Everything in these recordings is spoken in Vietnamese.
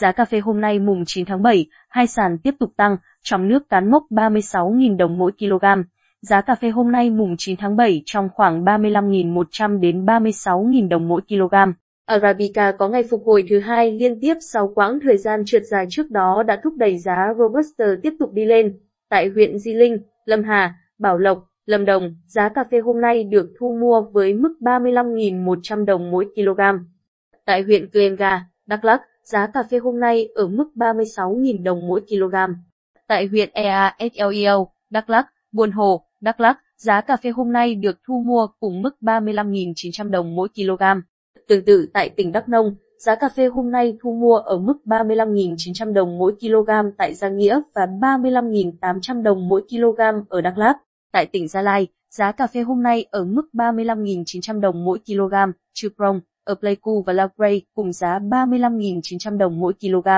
Giá cà phê hôm nay mùng 9 tháng 7, hai sàn tiếp tục tăng, trong nước cán mốc 36.000 đồng mỗi kg. Giá cà phê hôm nay mùng 9 tháng 7 trong khoảng 35.100 đến 36.000 đồng mỗi kg. Arabica có ngày phục hồi thứ hai liên tiếp sau quãng thời gian trượt dài trước đó đã thúc đẩy giá Robusta tiếp tục đi lên. Tại huyện Di Linh, Lâm Hà, Bảo Lộc, Lâm Đồng, giá cà phê hôm nay được thu mua với mức 35.100 đồng mỗi kg. Tại huyện Glenga, Đắk Lắk, giá cà phê hôm nay ở mức 36.000 đồng mỗi kg. Tại huyện EASLEO, Đắk Lắk, Buôn Hồ, Đắk Lắk, giá cà phê hôm nay được thu mua cùng mức 35.900 đồng mỗi kg. Tương tự tại tỉnh Đắk Nông, giá cà phê hôm nay thu mua ở mức 35.900 đồng mỗi kg tại Giang Nghĩa và 35.800 đồng mỗi kg ở Đắk Lắk. Tại tỉnh Gia Lai, giá cà phê hôm nay ở mức 35.900 đồng mỗi kg, Chư Prong, ở Pleiku và La Grey cùng giá 35.900 đồng mỗi kg.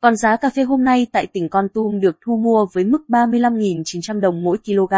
Còn giá cà phê hôm nay tại tỉnh Con Tum được thu mua với mức 35.900 đồng mỗi kg.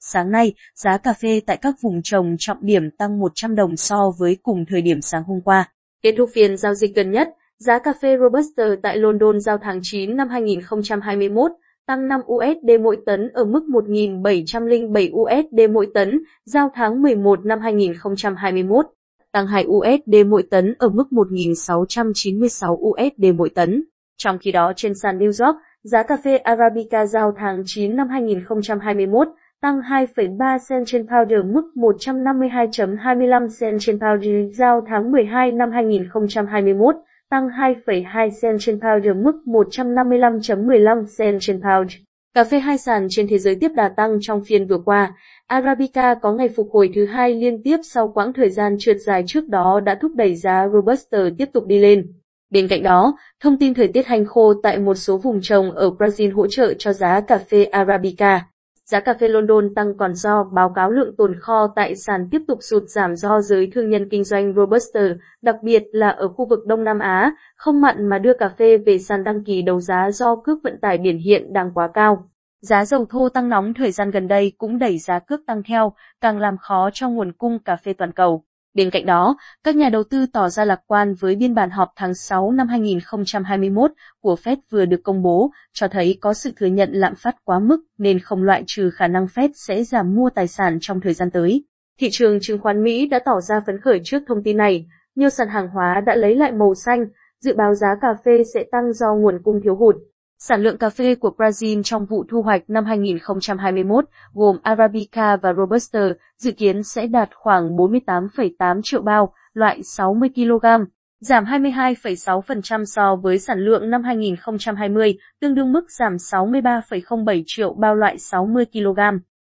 Sáng nay, giá cà phê tại các vùng trồng trọng điểm tăng 100 đồng so với cùng thời điểm sáng hôm qua. Kết thúc phiên giao dịch gần nhất, giá cà phê Robusta tại London giao tháng 9 năm 2021 tăng 5 USD mỗi tấn ở mức 1.707 USD mỗi tấn, giao tháng 11 năm 2021, tăng 2 USD mỗi tấn ở mức 1.696 USD mỗi tấn. Trong khi đó trên sàn New York, giá cà phê Arabica giao tháng 9 năm 2021 tăng 2,3 cent trên pound ở mức 152.25 cent trên pound giao tháng 12 năm 2021 tăng 2,2 cent trên pound ở mức 155.15 cent trên pound. Cà phê hai sàn trên thế giới tiếp đà tăng trong phiên vừa qua. Arabica có ngày phục hồi thứ hai liên tiếp sau quãng thời gian trượt dài trước đó đã thúc đẩy giá Robusta tiếp tục đi lên. Bên cạnh đó, thông tin thời tiết hành khô tại một số vùng trồng ở Brazil hỗ trợ cho giá cà phê Arabica. Giá cà phê London tăng còn do báo cáo lượng tồn kho tại sàn tiếp tục sụt giảm do giới thương nhân kinh doanh Robusta, đặc biệt là ở khu vực Đông Nam Á, không mặn mà đưa cà phê về sàn đăng ký đấu giá do cước vận tải biển hiện đang quá cao. Giá dầu thô tăng nóng thời gian gần đây cũng đẩy giá cước tăng theo, càng làm khó cho nguồn cung cà phê toàn cầu. Bên cạnh đó, các nhà đầu tư tỏ ra lạc quan với biên bản họp tháng 6 năm 2021 của Fed vừa được công bố, cho thấy có sự thừa nhận lạm phát quá mức nên không loại trừ khả năng Fed sẽ giảm mua tài sản trong thời gian tới. Thị trường chứng khoán Mỹ đã tỏ ra phấn khởi trước thông tin này, nhiều sàn hàng hóa đã lấy lại màu xanh, dự báo giá cà phê sẽ tăng do nguồn cung thiếu hụt. Sản lượng cà phê của Brazil trong vụ thu hoạch năm 2021, gồm Arabica và Robusta, dự kiến sẽ đạt khoảng 48,8 triệu bao, loại 60 kg, giảm 22,6% so với sản lượng năm 2020, tương đương mức giảm 63,07 triệu bao loại 60 kg.